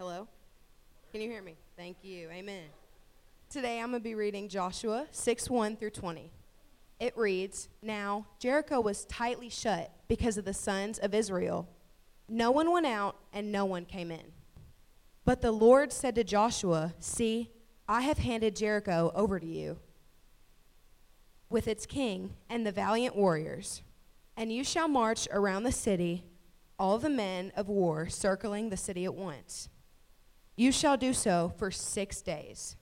Hello? Can you hear me? Thank you. Amen. Today I'm going to be reading Joshua 6 1 through 20. It reads Now Jericho was tightly shut because of the sons of Israel. No one went out and no one came in. But the Lord said to Joshua, See, I have handed Jericho over to you with its king and the valiant warriors. And you shall march around the city, all the men of war circling the city at once. You shall do so for six days.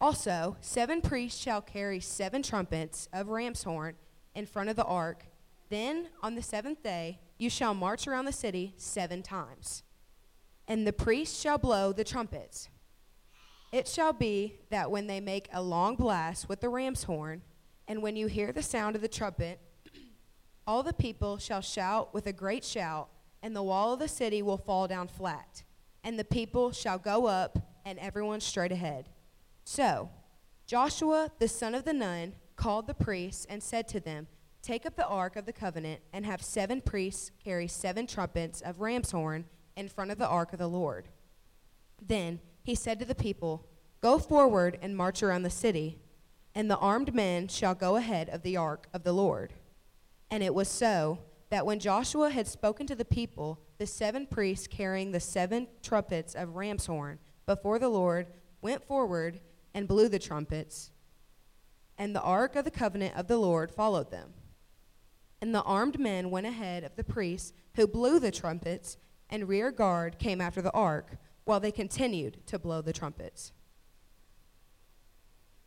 Also, seven priests shall carry seven trumpets of ram's horn in front of the ark. Then, on the seventh day, you shall march around the city seven times. And the priests shall blow the trumpets. It shall be that when they make a long blast with the ram's horn, and when you hear the sound of the trumpet, all the people shall shout with a great shout, and the wall of the city will fall down flat, and the people shall go up, and everyone straight ahead. So Joshua the son of the Nun called the priests and said to them, Take up the ark of the covenant, and have seven priests carry seven trumpets of ram's horn in front of the ark of the Lord. Then he said to the people, Go forward and march around the city, and the armed men shall go ahead of the ark of the Lord. And it was so that when Joshua had spoken to the people, the seven priests carrying the seven trumpets of ram's horn before the Lord went forward and blew the trumpets, and the ark of the covenant of the Lord followed them. And the armed men went ahead of the priests who blew the trumpets, and rear guard came after the ark while they continued to blow the trumpets.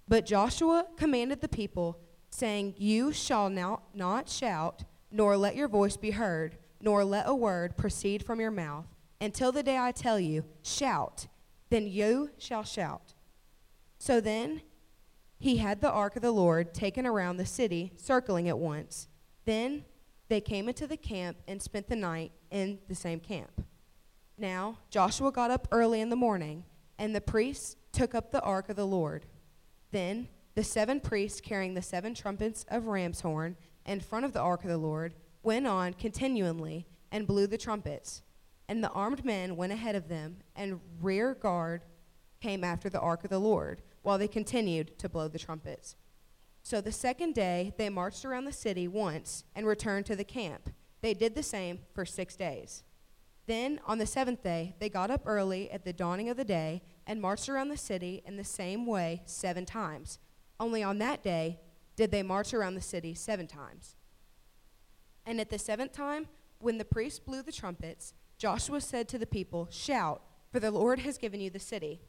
But Joshua commanded the people, saying, You shall now not shout, nor let your voice be heard, nor let a word proceed from your mouth, until the day I tell you, Shout, then you shall shout. So then he had the ark of the Lord taken around the city, circling it once. Then they came into the camp and spent the night in the same camp. Now Joshua got up early in the morning, and the priests took up the ark of the Lord. Then the seven priests carrying the seven trumpets of ram's horn in front of the ark of the Lord went on continually and blew the trumpets. And the armed men went ahead of them, and rear guard came after the ark of the Lord, while they continued to blow the trumpets. So the second day they marched around the city once and returned to the camp. They did the same for six days. Then on the seventh day they got up early at the dawning of the day and marched around the city in the same way seven times. Only on that day did they march around the city seven times. And at the seventh time, when the priests blew the trumpets, Joshua said to the people, Shout, for the Lord has given you the city.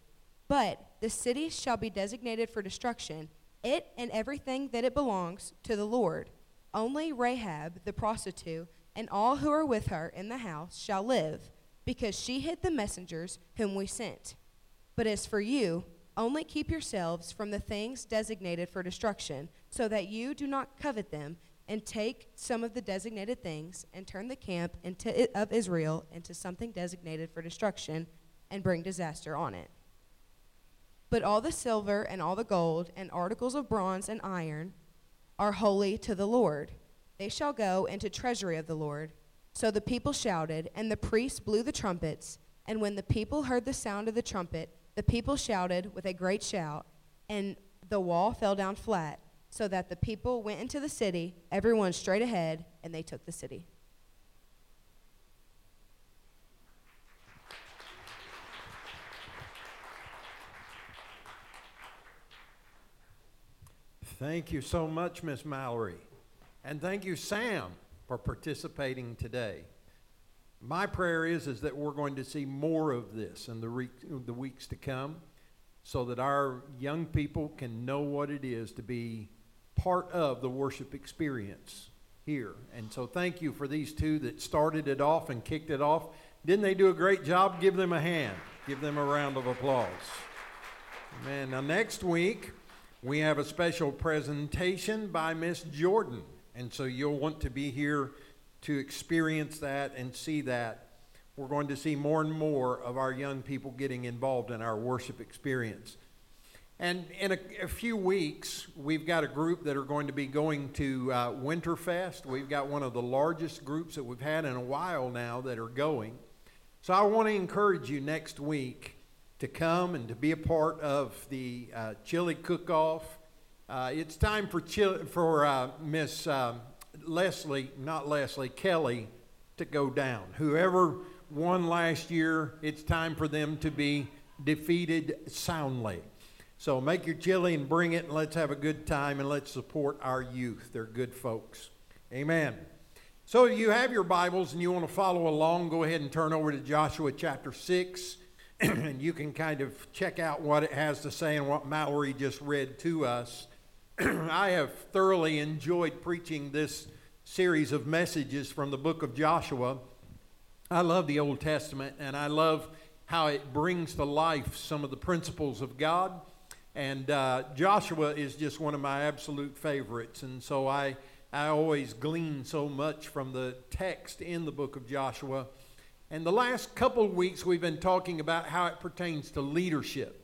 But the city shall be designated for destruction, it and everything that it belongs to the Lord. Only Rahab, the prostitute, and all who are with her in the house shall live, because she hid the messengers whom we sent. But as for you, only keep yourselves from the things designated for destruction, so that you do not covet them, and take some of the designated things, and turn the camp into, of Israel into something designated for destruction, and bring disaster on it. But all the silver and all the gold and articles of bronze and iron are holy to the Lord. They shall go into treasury of the Lord. So the people shouted, and the priests blew the trumpets. And when the people heard the sound of the trumpet, the people shouted with a great shout, and the wall fell down flat, so that the people went into the city, everyone straight ahead, and they took the city. Thank you so much, Miss Mallory. And thank you, Sam, for participating today. My prayer is, is that we're going to see more of this in the, re- the weeks to come so that our young people can know what it is to be part of the worship experience here. And so thank you for these two that started it off and kicked it off. Didn't they do a great job? Give them a hand. Give them a round of applause. Amen. Now, next week, we have a special presentation by Miss Jordan. And so you'll want to be here to experience that and see that. We're going to see more and more of our young people getting involved in our worship experience. And in a, a few weeks, we've got a group that are going to be going to uh, Winterfest. We've got one of the largest groups that we've had in a while now that are going. So I want to encourage you next week to come and to be a part of the uh, chili cook-off. Uh, it's time for chili, for uh, Miss uh, Leslie, not Leslie, Kelly, to go down. Whoever won last year, it's time for them to be defeated soundly. So make your chili and bring it, and let's have a good time, and let's support our youth. They're good folks. Amen. So you have your Bibles and you want to follow along, go ahead and turn over to Joshua chapter 6, and you can kind of check out what it has to say and what Mallory just read to us. I have thoroughly enjoyed preaching this series of messages from the book of Joshua. I love the Old Testament, and I love how it brings to life some of the principles of God. And uh, Joshua is just one of my absolute favorites, and so I I always glean so much from the text in the book of Joshua. And the last couple of weeks, we've been talking about how it pertains to leadership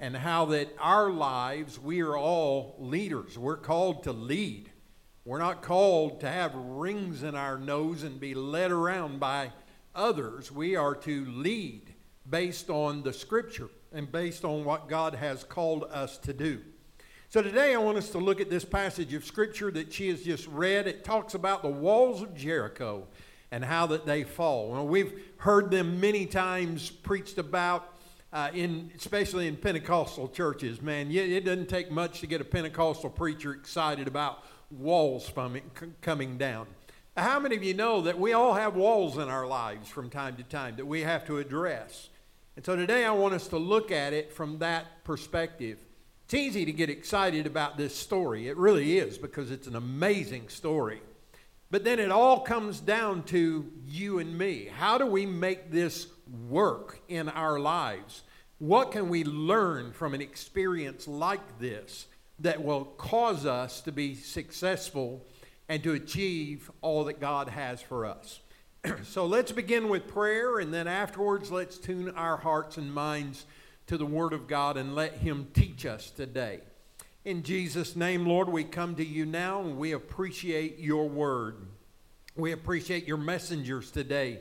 and how that our lives, we are all leaders. We're called to lead. We're not called to have rings in our nose and be led around by others. We are to lead based on the scripture and based on what God has called us to do. So today I want us to look at this passage of scripture that she has just read. It talks about the walls of Jericho and how that they fall. Well, we've heard them many times preached about uh, in especially in Pentecostal churches. Man, it doesn't take much to get a Pentecostal preacher excited about walls coming down. How many of you know that we all have walls in our lives from time to time that we have to address? And so today I want us to look at it from that perspective. It's easy to get excited about this story. It really is because it's an amazing story. But then it all comes down to you and me. How do we make this work in our lives? What can we learn from an experience like this that will cause us to be successful and to achieve all that God has for us? so let's begin with prayer, and then afterwards, let's tune our hearts and minds to the Word of God and let Him teach us today. In Jesus' name, Lord, we come to you now and we appreciate your Word. We appreciate your messengers today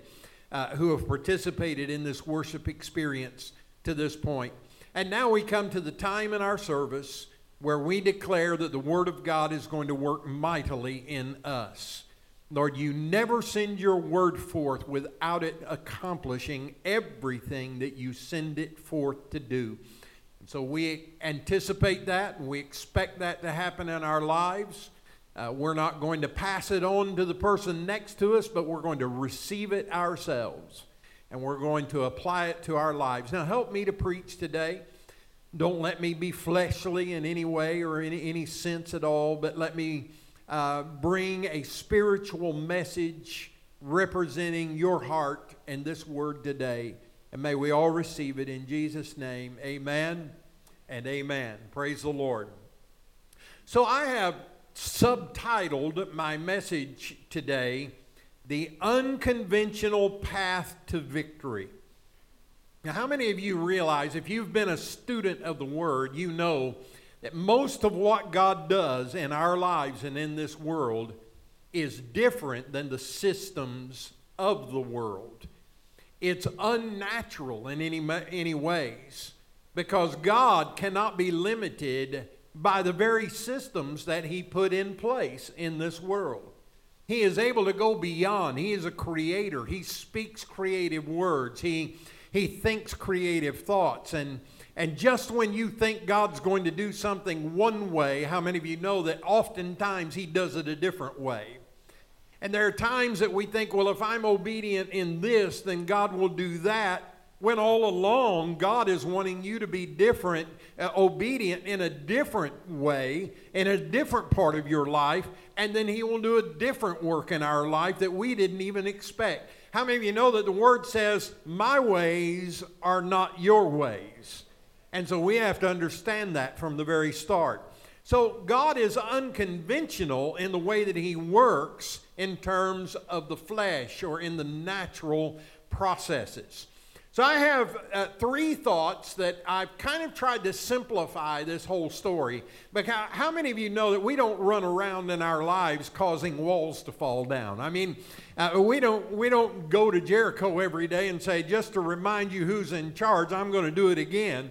uh, who have participated in this worship experience to this point. And now we come to the time in our service where we declare that the Word of God is going to work mightily in us. Lord, you never send your word forth without it accomplishing everything that you send it forth to do. So we anticipate that and we expect that to happen in our lives. Uh, we're not going to pass it on to the person next to us, but we're going to receive it ourselves and we're going to apply it to our lives. Now, help me to preach today. Don't let me be fleshly in any way or in any sense at all, but let me uh, bring a spiritual message representing your heart and this word today. And may we all receive it in Jesus' name. Amen and amen. Praise the Lord. So I have subtitled my message today, The Unconventional Path to Victory. Now, how many of you realize if you've been a student of the Word, you know that most of what God does in our lives and in this world is different than the systems of the world. It's unnatural in any, any ways because God cannot be limited by the very systems that He put in place in this world. He is able to go beyond. He is a creator. He speaks creative words. He, he thinks creative thoughts. And and just when you think God's going to do something one way, how many of you know that oftentimes He does it a different way? And there are times that we think, well, if I'm obedient in this, then God will do that. When all along, God is wanting you to be different, uh, obedient in a different way, in a different part of your life, and then He will do a different work in our life that we didn't even expect. How many of you know that the Word says, My ways are not your ways? And so we have to understand that from the very start. So God is unconventional in the way that He works in terms of the flesh or in the natural processes. So I have uh, three thoughts that I've kind of tried to simplify this whole story. Because how many of you know that we don't run around in our lives causing walls to fall down? I mean, uh, we don't we don't go to Jericho every day and say just to remind you who's in charge, I'm going to do it again.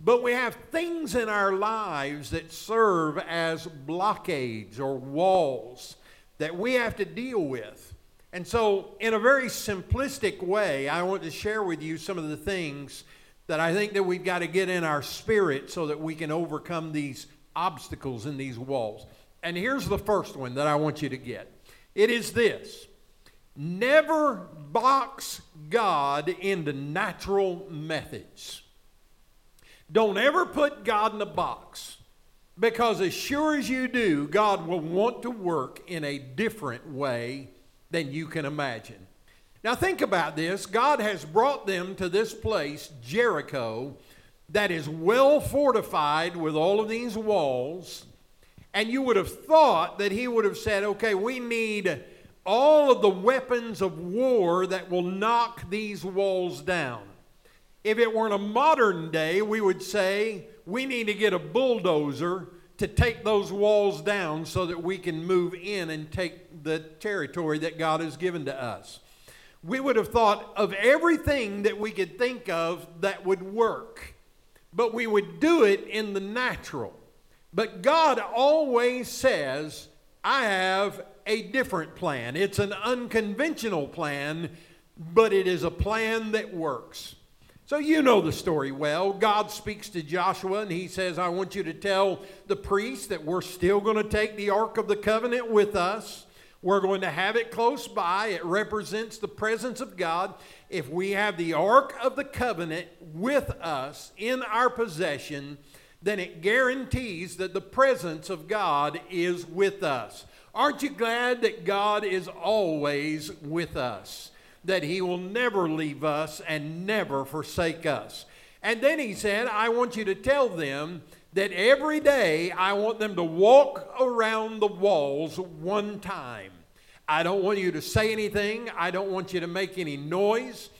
But we have things in our lives that serve as blockades or walls that we have to deal with. And so, in a very simplistic way, I want to share with you some of the things that I think that we've got to get in our spirit so that we can overcome these obstacles and these walls. And here's the first one that I want you to get it is this never box God into natural methods. Don't ever put God in a box because, as sure as you do, God will want to work in a different way than you can imagine. Now, think about this God has brought them to this place, Jericho, that is well fortified with all of these walls. And you would have thought that He would have said, okay, we need all of the weapons of war that will knock these walls down. If it weren't a modern day, we would say we need to get a bulldozer to take those walls down so that we can move in and take the territory that God has given to us. We would have thought of everything that we could think of that would work, but we would do it in the natural. But God always says, I have a different plan. It's an unconventional plan, but it is a plan that works. So you know the story well. God speaks to Joshua and he says, I want you to tell the priests that we're still going to take the Ark of the Covenant with us. We're going to have it close by. It represents the presence of God. If we have the Ark of the Covenant with us in our possession, then it guarantees that the presence of God is with us. Aren't you glad that God is always with us? That he will never leave us and never forsake us. And then he said, I want you to tell them that every day I want them to walk around the walls one time. I don't want you to say anything. I don't want you to make any noise.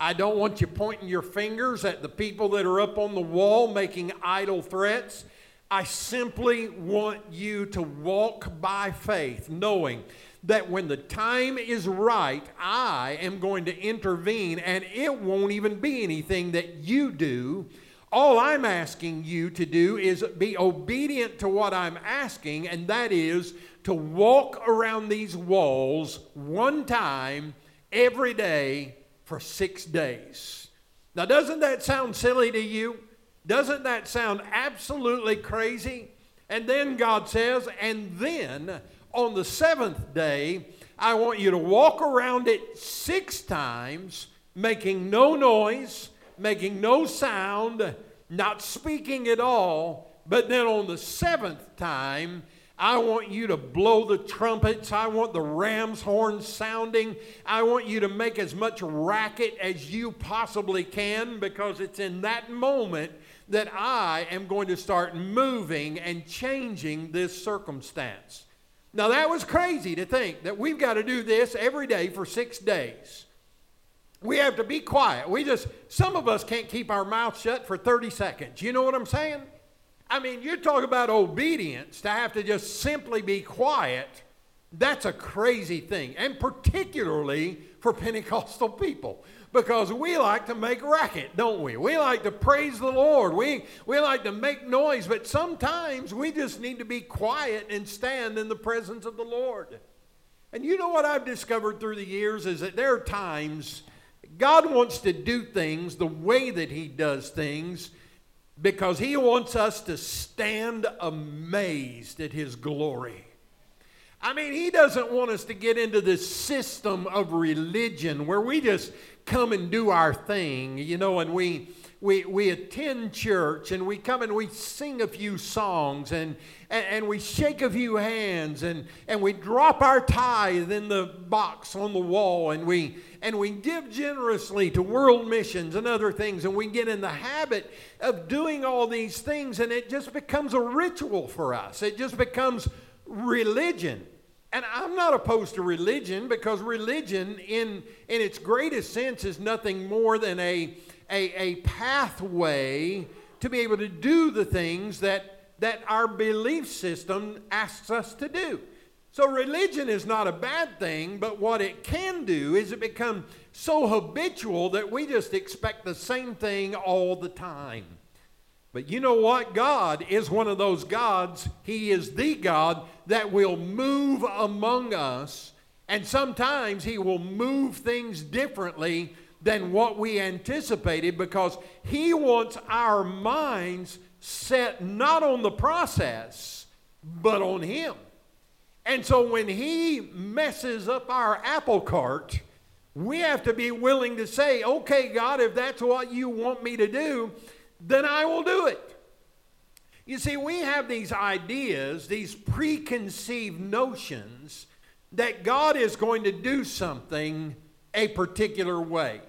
I don't want you pointing your fingers at the people that are up on the wall making idle threats. I simply want you to walk by faith, knowing that when the time is right, I am going to intervene and it won't even be anything that you do. All I'm asking you to do is be obedient to what I'm asking, and that is to walk around these walls one time every day for six days. Now, doesn't that sound silly to you? Doesn't that sound absolutely crazy? And then God says, and then on the seventh day, I want you to walk around it six times, making no noise, making no sound, not speaking at all. But then on the seventh time, I want you to blow the trumpets. I want the ram's horn sounding. I want you to make as much racket as you possibly can because it's in that moment that I am going to start moving and changing this circumstance. Now, that was crazy to think that we've got to do this every day for six days. We have to be quiet. We just, some of us can't keep our mouth shut for 30 seconds. You know what I'm saying? I mean, you're talking about obedience to have to just simply be quiet. That's a crazy thing, and particularly for Pentecostal people because we like to make racket, don't we? We like to praise the Lord. We, we like to make noise, but sometimes we just need to be quiet and stand in the presence of the Lord. And you know what I've discovered through the years is that there are times God wants to do things the way that He does things because He wants us to stand amazed at His glory. I mean, he doesn't want us to get into this system of religion where we just come and do our thing, you know, and we we, we attend church and we come and we sing a few songs and, and, and, we shake a few hands and, and we drop our tithe in the box on the wall and we, and we give generously to world missions and other things and we get in the habit of doing all these things and it just becomes a ritual for us. It just becomes religion. And I'm not opposed to religion because religion, in, in its greatest sense, is nothing more than a, a, a pathway to be able to do the things that, that our belief system asks us to do. So, religion is not a bad thing, but what it can do is it become so habitual that we just expect the same thing all the time. But you know what? God is one of those gods. He is the God that will move among us. And sometimes He will move things differently than what we anticipated because He wants our minds set not on the process, but on Him. And so when He messes up our apple cart, we have to be willing to say, okay, God, if that's what you want me to do, then I will do it. You see, we have these ideas, these preconceived notions that God is going to do something a particular way.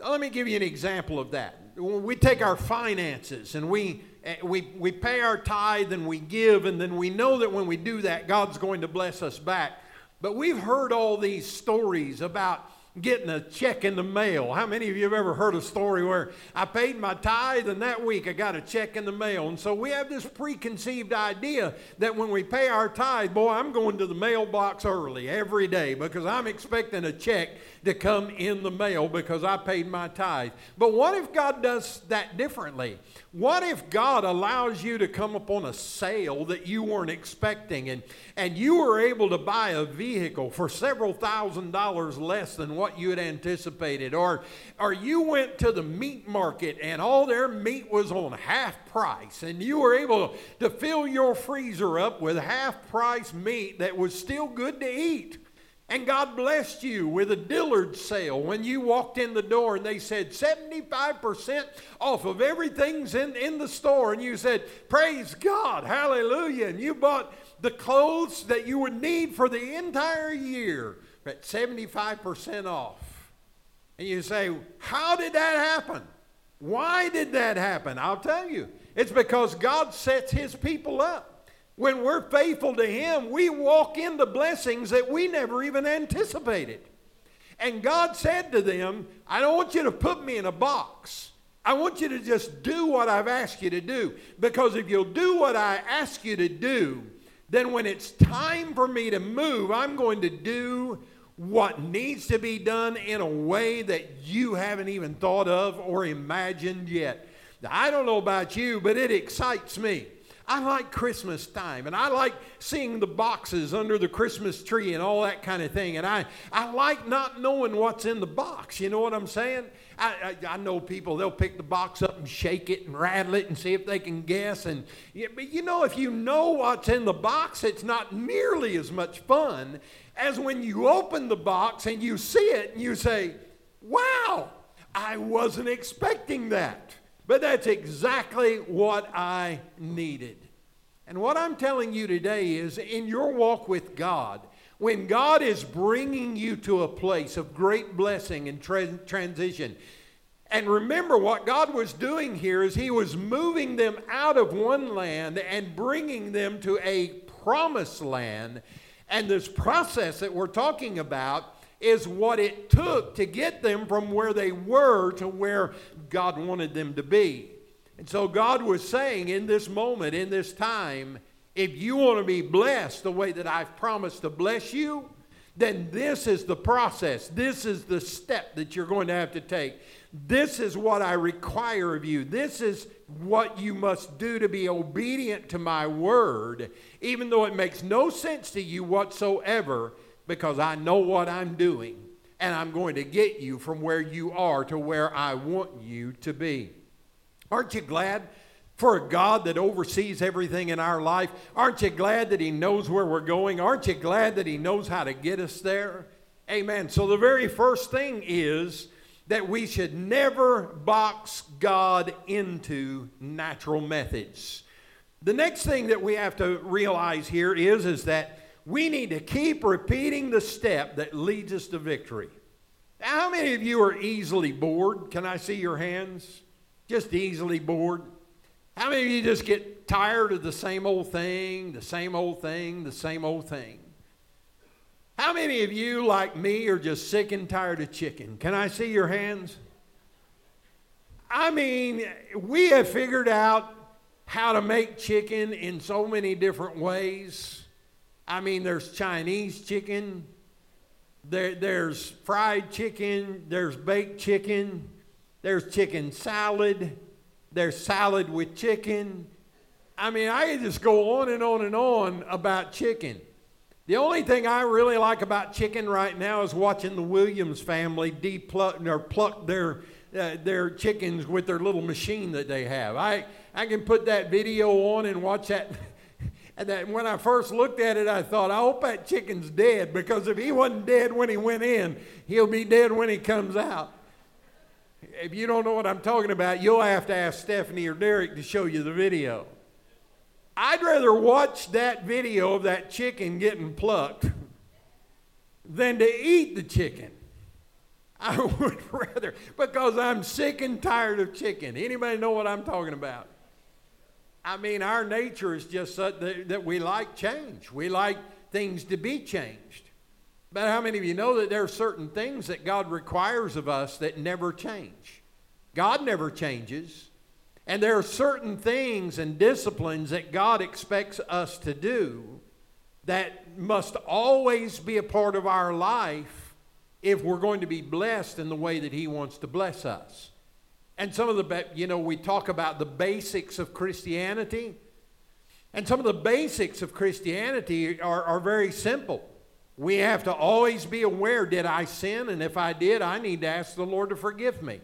Let me give you an example of that. When we take our finances and we, eh, we, we pay our tithe and we give, and then we know that when we do that, God's going to bless us back. But we've heard all these stories about getting a check in the mail. How many of you have ever heard a story where I paid my tithe and that week I got a check in the mail? And so we have this preconceived idea that when we pay our tithe, boy, I'm going to the mailbox early every day because I'm expecting a check to come in the mail because I paid my tithe. But what if God does that differently? What if God allows you to come upon a sale that you weren't expecting and, and you were able to buy a vehicle for several thousand dollars less than what you had anticipated? Or, or you went to the meat market and all their meat was on half price and you were able to fill your freezer up with half price meat that was still good to eat? And God blessed you with a Dillard sale when you walked in the door and they said 75% off of everything's in, in the store. And you said, Praise God, hallelujah. And you bought the clothes that you would need for the entire year at 75% off. And you say, How did that happen? Why did that happen? I'll tell you. It's because God sets his people up. When we're faithful to Him, we walk into blessings that we never even anticipated. And God said to them, I don't want you to put me in a box. I want you to just do what I've asked you to do. Because if you'll do what I ask you to do, then when it's time for me to move, I'm going to do what needs to be done in a way that you haven't even thought of or imagined yet. Now, I don't know about you, but it excites me. I like Christmas time and I like seeing the boxes under the Christmas tree and all that kind of thing. And I, I like not knowing what's in the box. You know what I'm saying? I, I, I, know people, they'll pick the box up and shake it and rattle it and see if they can guess. And, but you know, if you know what's in the box, it's not nearly as much fun as when you open the box and you see it and you say, wow, I wasn't expecting that. But that's exactly what I needed. And what I'm telling you today is in your walk with God, when God is bringing you to a place of great blessing and tra- transition, and remember what God was doing here is He was moving them out of one land and bringing them to a promised land. And this process that we're talking about is what it took to get them from where they were to where God wanted them to be. And so God was saying in this moment, in this time, if you want to be blessed the way that I've promised to bless you, then this is the process. This is the step that you're going to have to take. This is what I require of you. This is what you must do to be obedient to my word, even though it makes no sense to you whatsoever because I know what I'm doing and I'm going to get you from where you are to where I want you to be. Aren't you glad for a God that oversees everything in our life? Aren't you glad that He knows where we're going? Aren't you glad that He knows how to get us there? Amen. So, the very first thing is that we should never box God into natural methods. The next thing that we have to realize here is, is that we need to keep repeating the step that leads us to victory. Now, How many of you are easily bored? Can I see your hands? Just easily bored? How many of you just get tired of the same old thing, the same old thing, the same old thing? How many of you, like me, are just sick and tired of chicken? Can I see your hands? I mean, we have figured out how to make chicken in so many different ways. I mean, there's Chinese chicken, there, there's fried chicken, there's baked chicken, there's chicken salad, there's salad with chicken. I mean, I could just go on and on and on about chicken. The only thing I really like about chicken right now is watching the Williams family depuck or pluck their uh, their chickens with their little machine that they have. I I can put that video on and watch that. And that when I first looked at it, I thought, I hope that chicken's dead because if he wasn't dead when he went in, he'll be dead when he comes out. If you don't know what I'm talking about, you'll have to ask Stephanie or Derek to show you the video. I'd rather watch that video of that chicken getting plucked than to eat the chicken. I would rather, because I'm sick and tired of chicken. Anybody know what I'm talking about? I mean, our nature is just that, that we like change. We like things to be changed. But how many of you know that there are certain things that God requires of us that never change? God never changes. And there are certain things and disciplines that God expects us to do that must always be a part of our life if we're going to be blessed in the way that He wants to bless us. And some of the, you know, we talk about the basics of Christianity. And some of the basics of Christianity are, are very simple. We have to always be aware did I sin? And if I did, I need to ask the Lord to forgive me.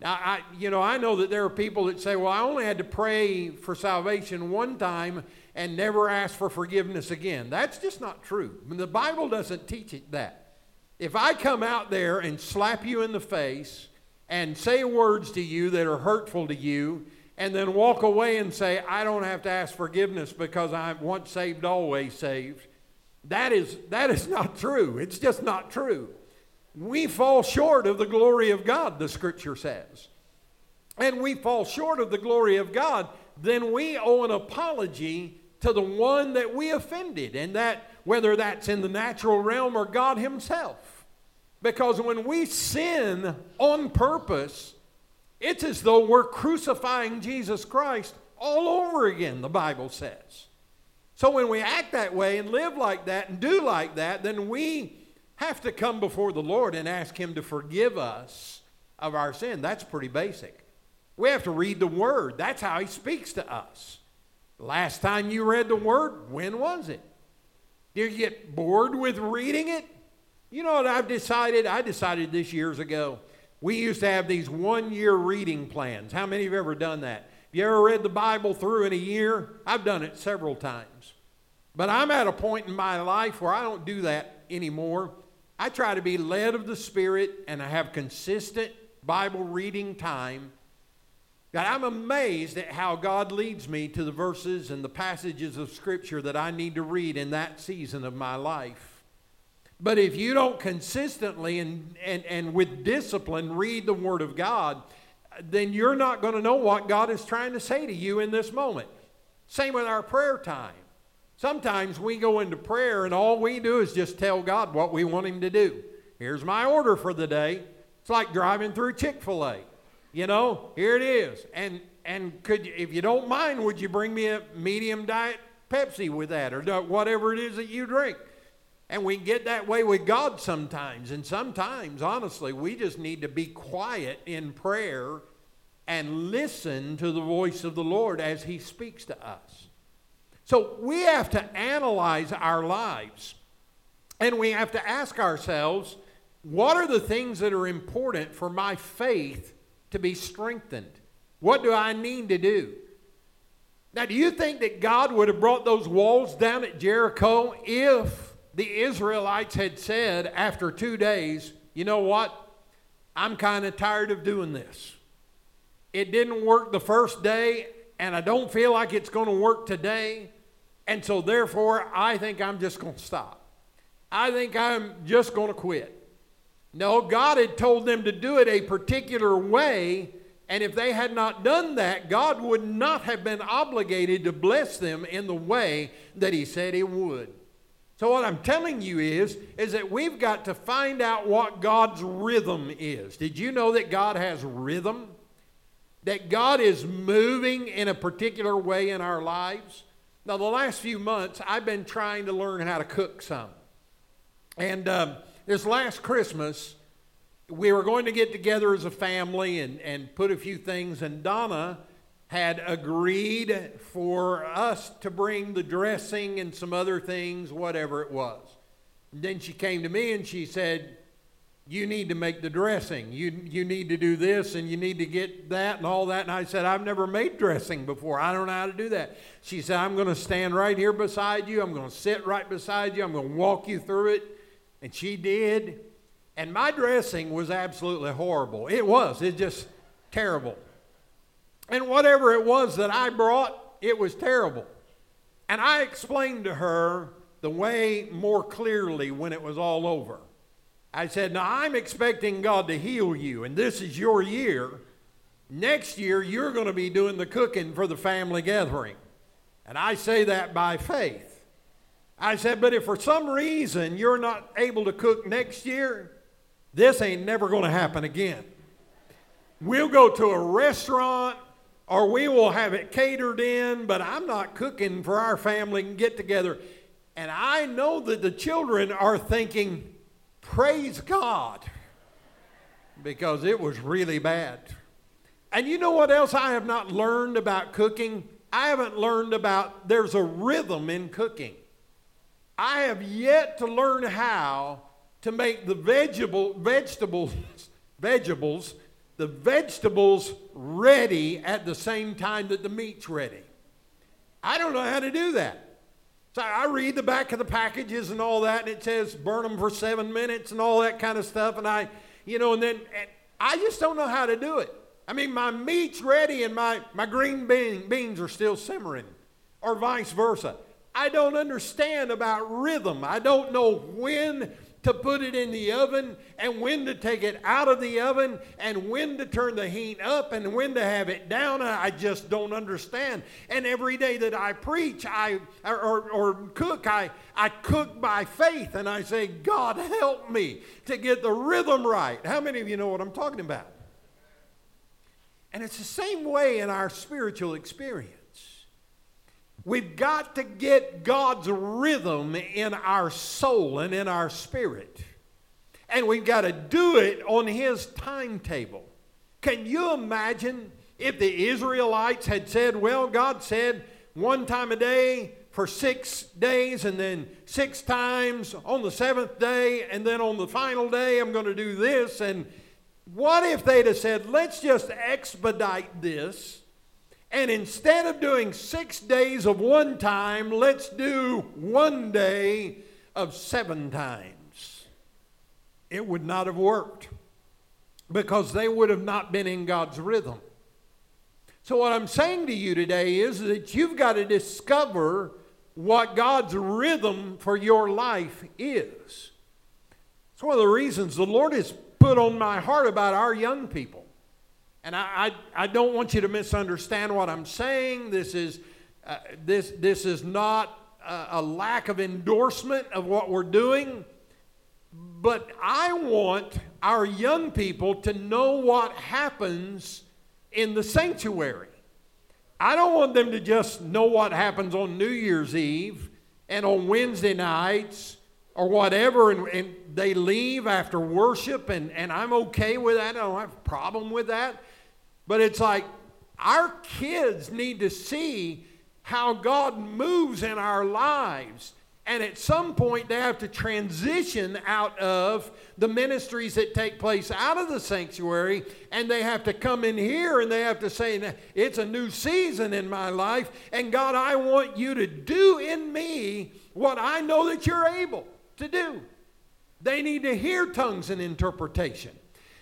Now, I, you know, I know that there are people that say, well, I only had to pray for salvation one time and never ask for forgiveness again. That's just not true. I mean, the Bible doesn't teach it that. If I come out there and slap you in the face and say words to you that are hurtful to you, and then walk away and say, I don't have to ask forgiveness because I'm once saved, always saved, that is, that is not true. It's just not true we fall short of the glory of God, the scripture says. And we fall short of the glory of God, then we owe an apology to the one that we offended, and that whether that's in the natural realm or God Himself. Because when we sin on purpose, it's as though we're crucifying Jesus Christ all over again, the Bible says. So when we act that way and live like that and do like that, then we have to come before the Lord and ask Him to forgive us of our sin. That's pretty basic. We have to read the Word. That's how He speaks to us. Last time you read the Word, when was it? Did you get bored with reading it? You know what I've decided? I decided this years ago. We used to have these one year reading plans. How many of you have ever done that? Have you ever read the Bible through in a year? I've done it several times. But I'm at a point in my life where I don't do that anymore. I try to be led of the Spirit and I have consistent Bible reading time. God, I'm amazed at how God leads me to the verses and the passages of Scripture that I need to read in that season of my life. But if you don't consistently and, and, and with discipline read the Word of God, then you're not going to know what God is trying to say to you in this moment. Same with our prayer time. Sometimes we go into prayer and all we do is just tell God what we want Him to do. Here's my order for the day. It's like driving through Chick fil A. You know, here it is. And, and could you, if you don't mind, would you bring me a medium diet Pepsi with that or whatever it is that you drink? And we get that way with God sometimes. And sometimes, honestly, we just need to be quiet in prayer and listen to the voice of the Lord as He speaks to us. So we have to analyze our lives and we have to ask ourselves what are the things that are important for my faith to be strengthened? What do I need to do? Now, do you think that God would have brought those walls down at Jericho if the Israelites had said after two days, you know what? I'm kind of tired of doing this. It didn't work the first day, and I don't feel like it's going to work today. And so, therefore, I think I'm just going to stop. I think I'm just going to quit. No, God had told them to do it a particular way, and if they had not done that, God would not have been obligated to bless them in the way that He said He would. So what I'm telling you is is that we've got to find out what God's rhythm is. Did you know that God has rhythm? That God is moving in a particular way in our lives? Now the last few months I've been trying to learn how to cook some. And um, this last Christmas, we were going to get together as a family and, and put a few things, and Donna had agreed for us to bring the dressing and some other things, whatever it was. And then she came to me and she said, You need to make the dressing. You, you need to do this and you need to get that and all that. And I said, I've never made dressing before. I don't know how to do that. She said, I'm going to stand right here beside you. I'm going to sit right beside you. I'm going to walk you through it. And she did. And my dressing was absolutely horrible. It was. It just terrible. And whatever it was that I brought, it was terrible. And I explained to her the way more clearly when it was all over. I said, Now I'm expecting God to heal you, and this is your year. Next year, you're going to be doing the cooking for the family gathering. And I say that by faith. I said, But if for some reason you're not able to cook next year, this ain't never going to happen again. We'll go to a restaurant or we will have it catered in, but I'm not cooking for our family and get together. And I know that the children are thinking, praise God, because it was really bad. And you know what else I have not learned about cooking? I haven't learned about there's a rhythm in cooking. I have yet to learn how to make the vegetable, vegetables, vegetables the vegetables ready at the same time that the meat's ready. I don't know how to do that. So I read the back of the packages and all that, and it says burn them for seven minutes and all that kind of stuff. And I, you know, and then and I just don't know how to do it. I mean, my meat's ready and my, my green bean, beans are still simmering, or vice versa. I don't understand about rhythm. I don't know when to put it in the oven and when to take it out of the oven and when to turn the heat up and when to have it down. I just don't understand. And every day that I preach, I or, or, cook, I, I cook by faith and I say, God help me to get the rhythm right. How many of you know what I'm talking about? And it's the same way in our spiritual experience. We've got to get God's rhythm in our soul and in our spirit. And we've got to do it on His timetable. Can you imagine if the Israelites had said, well, God said one time a day for six days, and then six times on the seventh day, and then on the final day, I'm going to do this. And what if they'd have said, let's just expedite this? And instead of doing six days of one time, let's do one day of seven times. It would not have worked because they would have not been in God's rhythm. So, what I'm saying to you today is that you've got to discover what God's rhythm for your life is. It's one of the reasons the Lord has put on my heart about our young people. And I, I, I, don't want you to misunderstand what I'm saying. This is, uh, this, this is not a, a lack of endorsement of what we're doing. But I want our young people to know what happens in the sanctuary. I don't want them to just know what happens on New Year's Eve and on Wednesday nights or whatever, and, and, they leave after worship, and, and I'm okay with that. I don't have a problem with that. But it's like our kids need to see how God moves in our lives. And at some point, they have to transition out of the ministries that take place out of the sanctuary, and they have to come in here and they have to say, It's a new season in my life, and God, I want you to do in me what I know that you're able to do. They need to hear tongues and interpretation.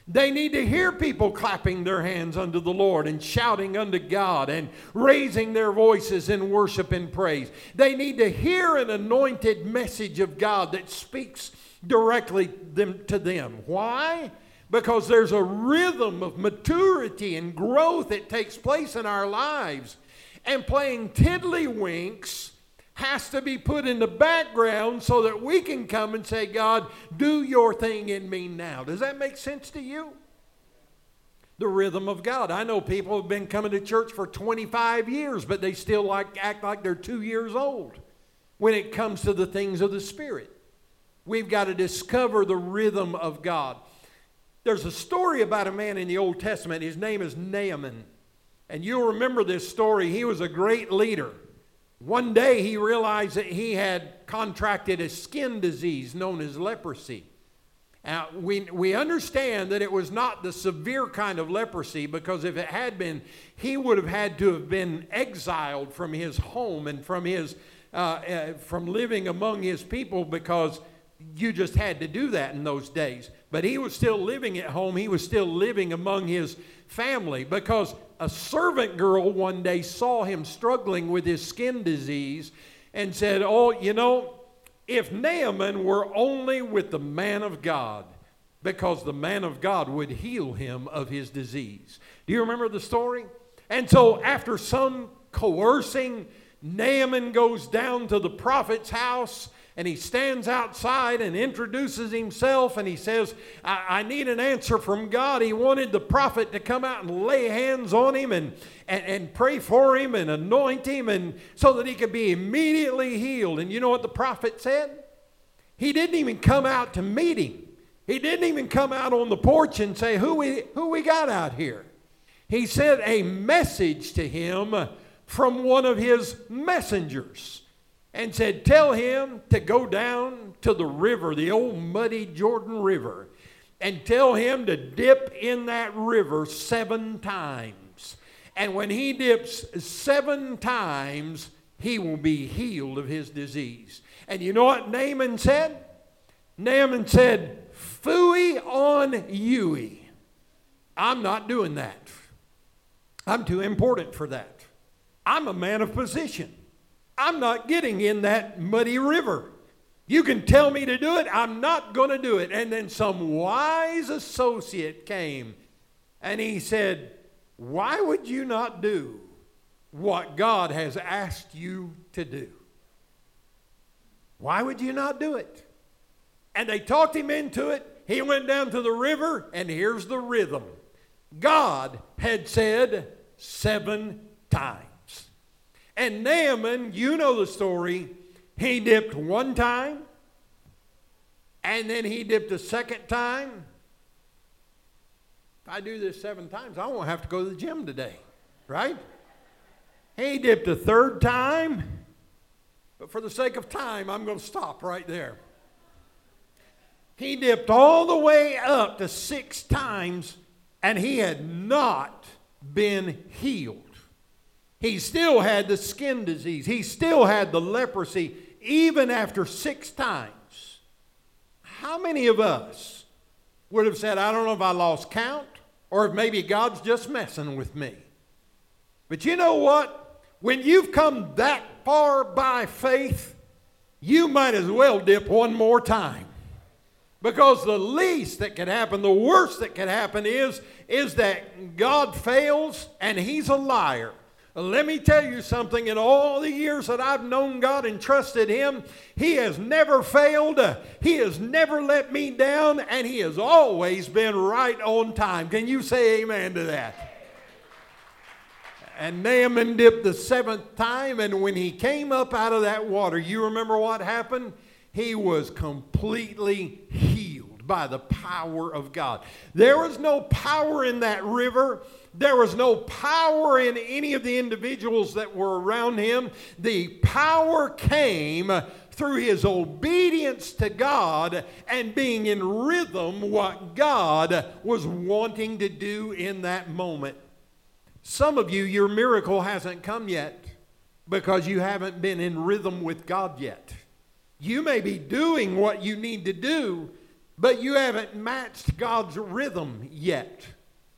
They need to hear people clapping their hands unto the Lord and shouting unto God and raising their voices in worship and praise. They need to hear an anointed message of God that speaks directly them, to them. Why? Because there's a rhythm of maturity and growth that takes place in our lives. And playing tiddlywinks has to be put in the background so that we can come and say, God, do your thing in me now. Does that make sense to you? The rhythm of God. I know people have been coming to church for 25 years, but they still like act like they're two years old when it comes to the things of the Spirit. We've got to discover the rhythm of God. There's a story about a man in the Old Testament. His name is Naaman. And you'll remember this story. He was a great leader. One day he realized that he had contracted a skin disease known as leprosy. Now, we, we understand that it was not the severe kind of leprosy because if it had been, he would have had to have been exiled from his home and from, his, uh, uh, from living among his people because you just had to do that in those days. But he was still living at home, he was still living among his family because a servant girl one day saw him struggling with his skin disease and said, Oh, you know, if Naaman were only with the man of God, because the man of God would heal him of his disease. Do you remember the story? And so, after some coercing, Naaman goes down to the prophet's house and he stands outside and introduces himself and he says, I, I, need an answer from God. He wanted the prophet to come out and lay hands on him and, and, and pray for him and anoint him and so that he could be immediately healed. And you know what the prophet said? He didn't even come out to meet him. He didn't even come out on the porch and say, Who we, who we got out here? He sent a message to him from one of his messengers and said, Tell him to go down to the river, the old muddy Jordan River, and tell him to dip in that river seven times. And when he dips seven times, he will be healed of his disease. And you know what Naaman said? Naaman said, Fooey on Yui. I'm not doing that. I'm too important for that. I'm a man of position. I'm not getting in that muddy river. You can tell me to do it, I'm not going to do it. And then some wise associate came and he said, Why would you not do what God has asked you to do? Why would you not do it? And they talked him into it. He went down to the river, and here's the rhythm God had said seven times. And Naaman, you know the story, he dipped one time, and then he dipped a second time. If I do this seven times, I won't have to go to the gym today, right? He dipped a third time, but for the sake of time, I'm going to stop right there. He dipped all the way up to six times, and he had not been healed. He still had the skin disease. He still had the leprosy, even after six times. How many of us would have said, I don't know if I lost count or if maybe God's just messing with me? But you know what? When you've come that far by faith, you might as well dip one more time. Because the least that could happen, the worst that could happen is, is that God fails and he's a liar. Let me tell you something. In all the years that I've known God and trusted Him, He has never failed. He has never let me down, and He has always been right on time. Can you say amen to that? And Naaman dipped the seventh time, and when he came up out of that water, you remember what happened? He was completely by the power of God. There was no power in that river there was no power in any of the individuals that were around him. The power came through his obedience to God and being in rhythm what God was wanting to do in that moment. Some of you, your miracle hasn't come yet because you haven't been in rhythm with God yet. You may be doing what you need to do, but you haven't matched God's rhythm yet.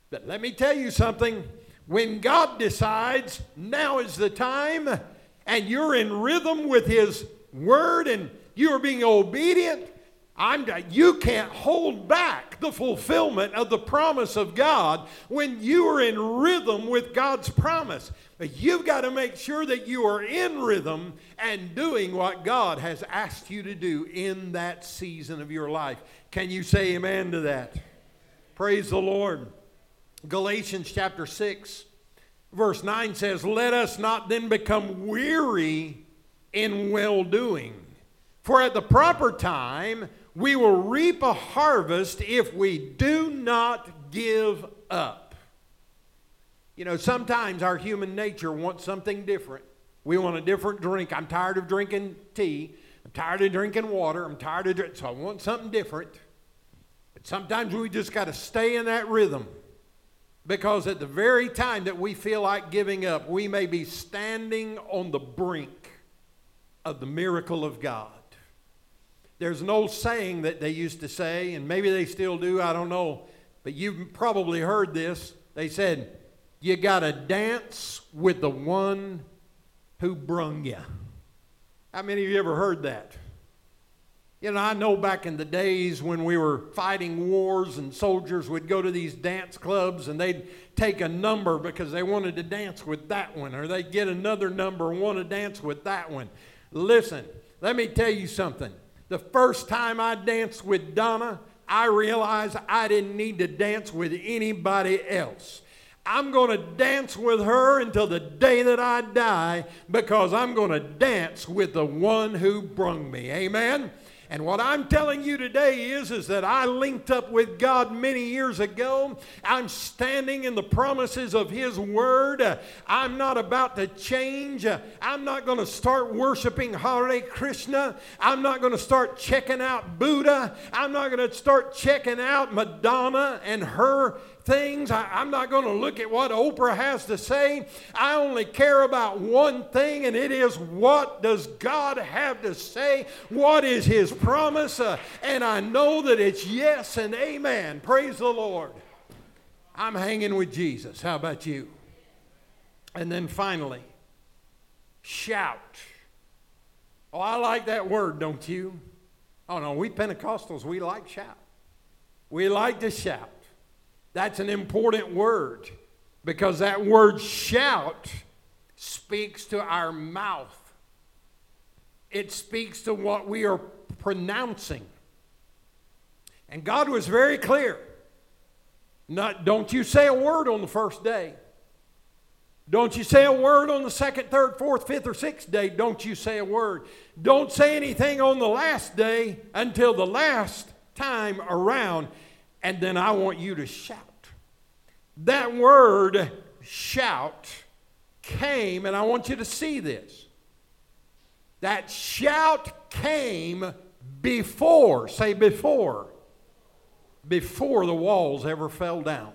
But let me tell you something. When God decides now is the time, and you're in rhythm with His word and you are being obedient, I'm, you can't hold back the fulfillment of the promise of God when you are in rhythm with God's promise. But you've got to make sure that you are in rhythm and doing what God has asked you to do in that season of your life. Can you say amen to that? Praise the Lord. Galatians chapter 6, verse 9 says, Let us not then become weary in well doing, for at the proper time, we will reap a harvest if we do not give up. You know, sometimes our human nature wants something different. We want a different drink. I'm tired of drinking tea. I'm tired of drinking water. I'm tired of drinking, so I want something different. But sometimes we just got to stay in that rhythm because at the very time that we feel like giving up, we may be standing on the brink of the miracle of God. There's an old saying that they used to say, and maybe they still do, I don't know, but you've probably heard this. They said, You got to dance with the one who brung you. How many of you ever heard that? You know, I know back in the days when we were fighting wars and soldiers would go to these dance clubs and they'd take a number because they wanted to dance with that one, or they'd get another number and want to dance with that one. Listen, let me tell you something. The first time I danced with Donna, I realized I didn't need to dance with anybody else. I'm going to dance with her until the day that I die because I'm going to dance with the one who brung me. Amen. And what I'm telling you today is, is that I linked up with God many years ago. I'm standing in the promises of His Word. I'm not about to change. I'm not going to start worshiping Hare Krishna. I'm not going to start checking out Buddha. I'm not going to start checking out Madonna and her things. I, am not going to look at what Oprah has to say. I only care about one thing, and it is what does God have to say? What is His promise? Uh, and I know that it's yes and amen. Praise the Lord. I'm hanging with Jesus. How about you? And then finally, shout. Oh, I like that word, don't you? Oh, no, we Pentecostals, we like shout. We like to shout. That's an important word because that word shout speaks to our mouth. It speaks to what we are pronouncing. And God was very clear. Not, don't you say a word on the first day. Don't you say a word on the second, third, fourth, fifth, or sixth day. Don't you say a word. Don't say anything on the last day until the last time around and then I want you to shout. That word shout came, and I want you to see this. That shout came before, say before, before the walls ever fell down.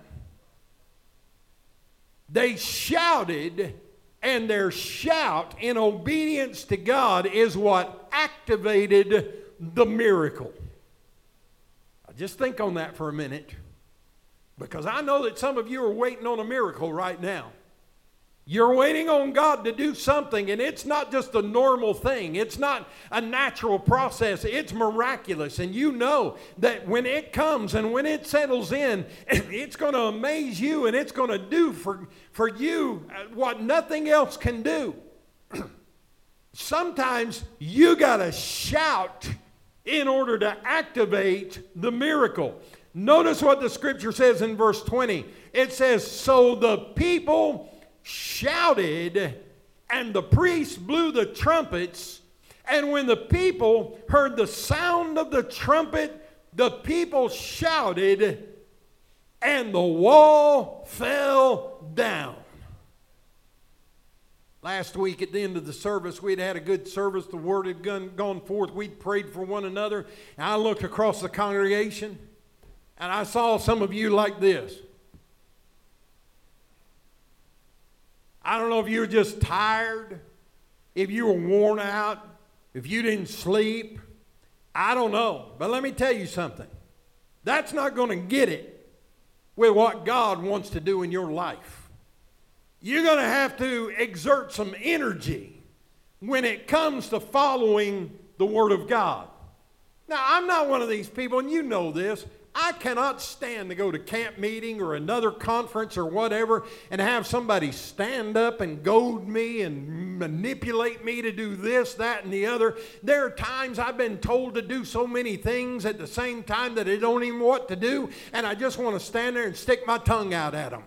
They shouted, and their shout in obedience to God is what activated the miracle. Just think on that for a minute. Because I know that some of you are waiting on a miracle right now. You're waiting on God to do something, and it's not just a normal thing. It's not a natural process. It's miraculous. And you know that when it comes and when it settles in, it's going to amaze you and it's going to do for, for you uh, what nothing else can do. Sometimes you got to shout in order to activate the miracle. Notice what the scripture says in verse 20. It says, So the people shouted, and the priests blew the trumpets. And when the people heard the sound of the trumpet, the people shouted, and the wall fell down. Last week at the end of the service, we'd had a good service. The word had gone, forth. We'd prayed for one another. And I looked across the congregation and I saw some of you like this. I don't know if you were just tired, if you were worn out, if you didn't sleep. I don't know. But let me tell you something. That's not going to get it with what God wants to do in your life you're going to have to exert some energy when it comes to following the Word of God. Now, I'm not one of these people, and you know this. I cannot stand to go to camp meeting or another conference or whatever and have somebody stand up and goad me and manipulate me to do this, that, and the other. There are times I've been told to do so many things at the same time that I don't even know what to do, and I just want to stand there and stick my tongue out at them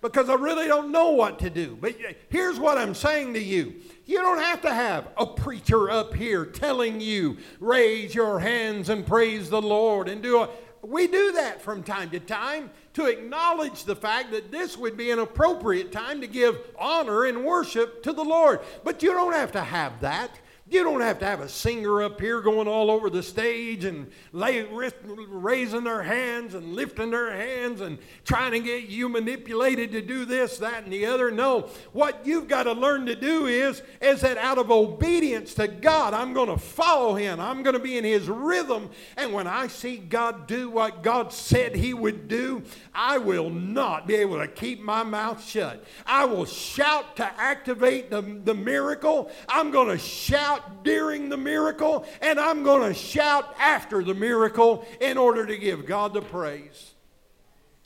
because I really don't know what to do. But here's what I'm saying to you. You don't have to have a preacher up here telling you, raise your hands and praise the Lord and do a. We do that from time to time to acknowledge the fact that this would be an appropriate time to give honor and worship to the Lord. But you don't have to have that. You don't have to have a singer up here going all over the stage and lay, raising their hands and lifting their hands and trying to get you manipulated to do this, that, and the other. No, what you've got to learn to do is, is that out of obedience to God, I'm going to follow Him. I'm going to be in His rhythm. And when I see God do what God said He would do, I will not be able to keep my mouth shut. I will shout to activate the, the miracle. I'm going to shout shout during the miracle, and I'm going to shout after the miracle in order to give God the praise.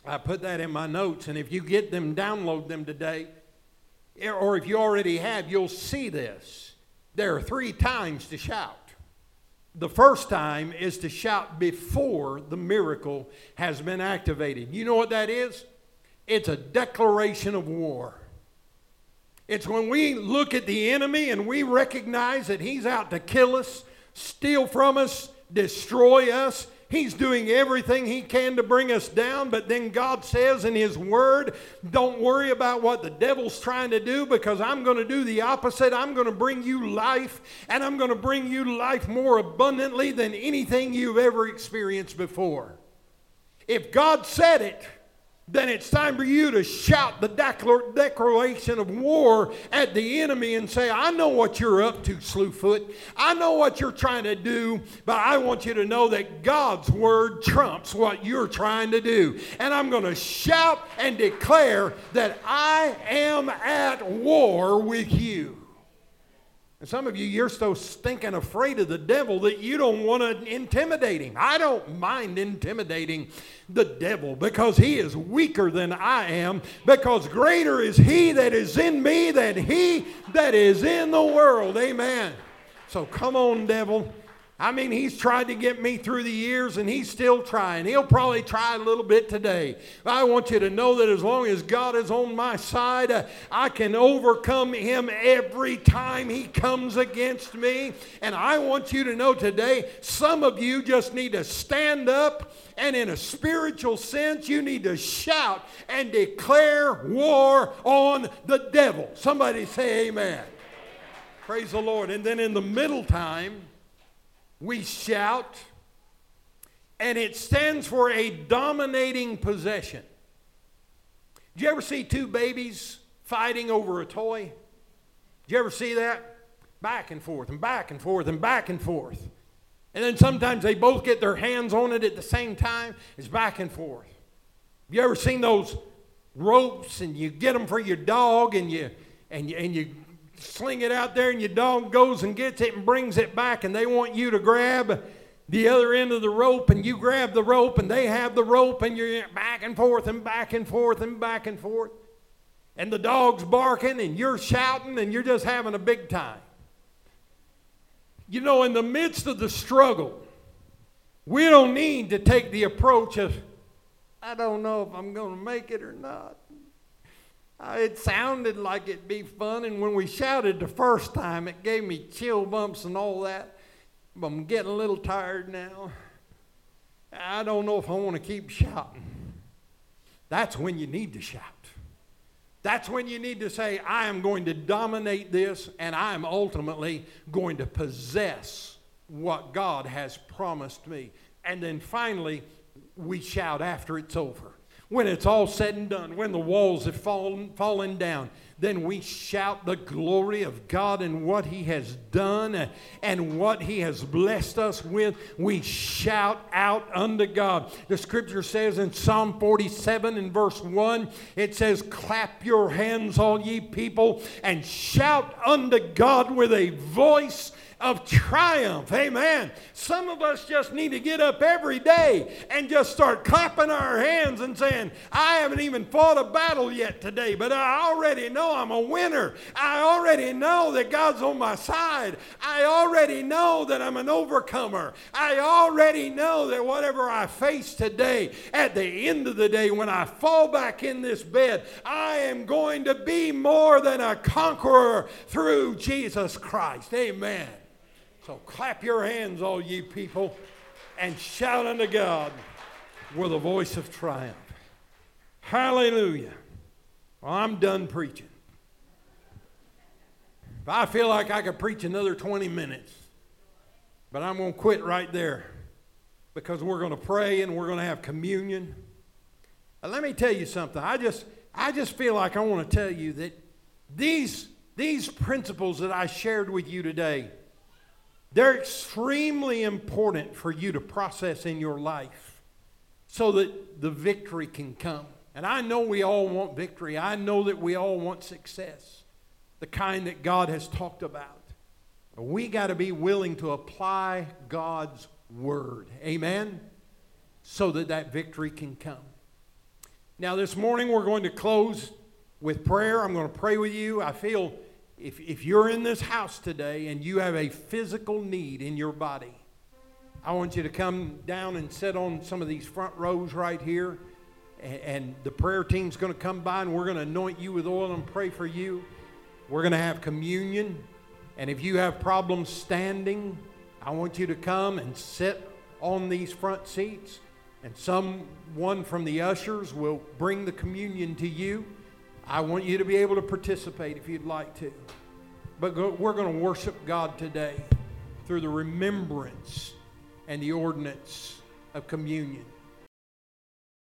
I put that in my notes, and if you get them, download them today, or if you already have, you'll see this. There are three times to shout. The first time is to shout before the miracle has been activated. You know what that is? It's a declaration of war. It's when we look at the enemy and we recognize that he's out to kill us, steal from us, destroy us. He's doing everything he can to bring us down, but then God says in his word, don't worry about what the devil's trying to do because I'm going to do the opposite. I'm going to bring you life, and I'm going to bring you life more abundantly than anything you've ever experienced before. If God said it, then it's time for you to shout the declaration of war at the enemy and say, I know what you're up to, Slewfoot. I know what you're trying to do, but I want you to know that God's word trumps what you're trying to do. And I'm going to shout and declare that I am at war with you. And some of you, you're so stinking afraid of the devil that you don't want to intimidate him. I don't mind intimidating the devil because he is weaker than I am, because greater is he that is in me than he that is in the world. Amen. So come on, devil. I mean, he's tried to get me through the years and he's still trying. He'll probably try a little bit today. I want you to know that as long as God is on my side, uh, I can overcome him every time he comes against me. And I want you to know today, some of you just need to stand up and in a spiritual sense, you need to shout and declare war on the devil. Somebody say amen. Praise the Lord. And then in the middle time, we shout, and it stands for a dominating possession. Did you ever see two babies fighting over a toy? Did you ever see that? Back and forth and back and forth and back and forth. And then sometimes they both get their hands on it at the same time. It's back and forth. Have you ever seen those ropes and you get them for your dog and you and you, and you sling it out there, and your dog goes and gets it and brings it back, and they want you to grab the other end of the rope, and you grab the rope, and they have the rope, and you're back and forth and back and forth and back and forth. And the dog's barking, and you're shouting, and you're just having a big time. You know, in the midst of the struggle, we don't need to take the approach of, I don't know if I'm going to make it or not. Uh, it sounded like it'd be fun, and when we shouted the first time, it gave me chill bumps and all that. But I'm getting a little tired now. I don't know if I want to keep shouting. That's when you need to shout. That's when you need to say, I am going to dominate this, and I am ultimately going to possess what God has promised me. And then finally, we shout after it's over when it's all said and done, when the walls have fallen, fallen down, then we shout the glory of God and what He has done and what He has blessed us with. We shout out unto God. The scripture says in Psalm 47 and verse 1, it says, Clap your hands, all ye people, and shout unto God with a voice of triumph. Amen. Some of us just need to get up every day and just start clapping our hands and saying, I haven't even fought a battle yet today, but I already know I'm a winner. I already know that God's on my side. I already know that I'm an overcomer. I already know that whatever I face today, at the end of the day, when I fall back in this bed, I am going to be more than a conqueror through Jesus Christ. Amen. So clap your hands, all ye people, and shout unto God with a voice of triumph. Hallelujah. Well, I'm done preaching. I feel like I could preach another 20 minutes, but I'm going to quit right there because we're going to pray and we're going to have communion. Let me tell you something. I just, I just feel like I want to tell you that these, these principles that I shared with you today they're extremely important for you to process in your life so that the victory can come. And I know we all want victory. I know that we all want success, the kind that God has talked about. But we got to be willing to apply God's word. Amen? So that that victory can come. Now, this morning we're going to close with prayer. I'm going to pray with you. I feel if, if you're in this house today and you have a physical need in your body, I want you to come down and sit on some of these front rows right here. And, and the prayer team's going to come by and we're going to anoint you with oil and pray for you. We're going to have communion. And if you have problems standing, I want you to come and sit on these front seats. And someone from the ushers will bring the communion to you. I want you to be able to participate if you'd like to. But go, we're going to worship God today through the remembrance and the ordinance of communion.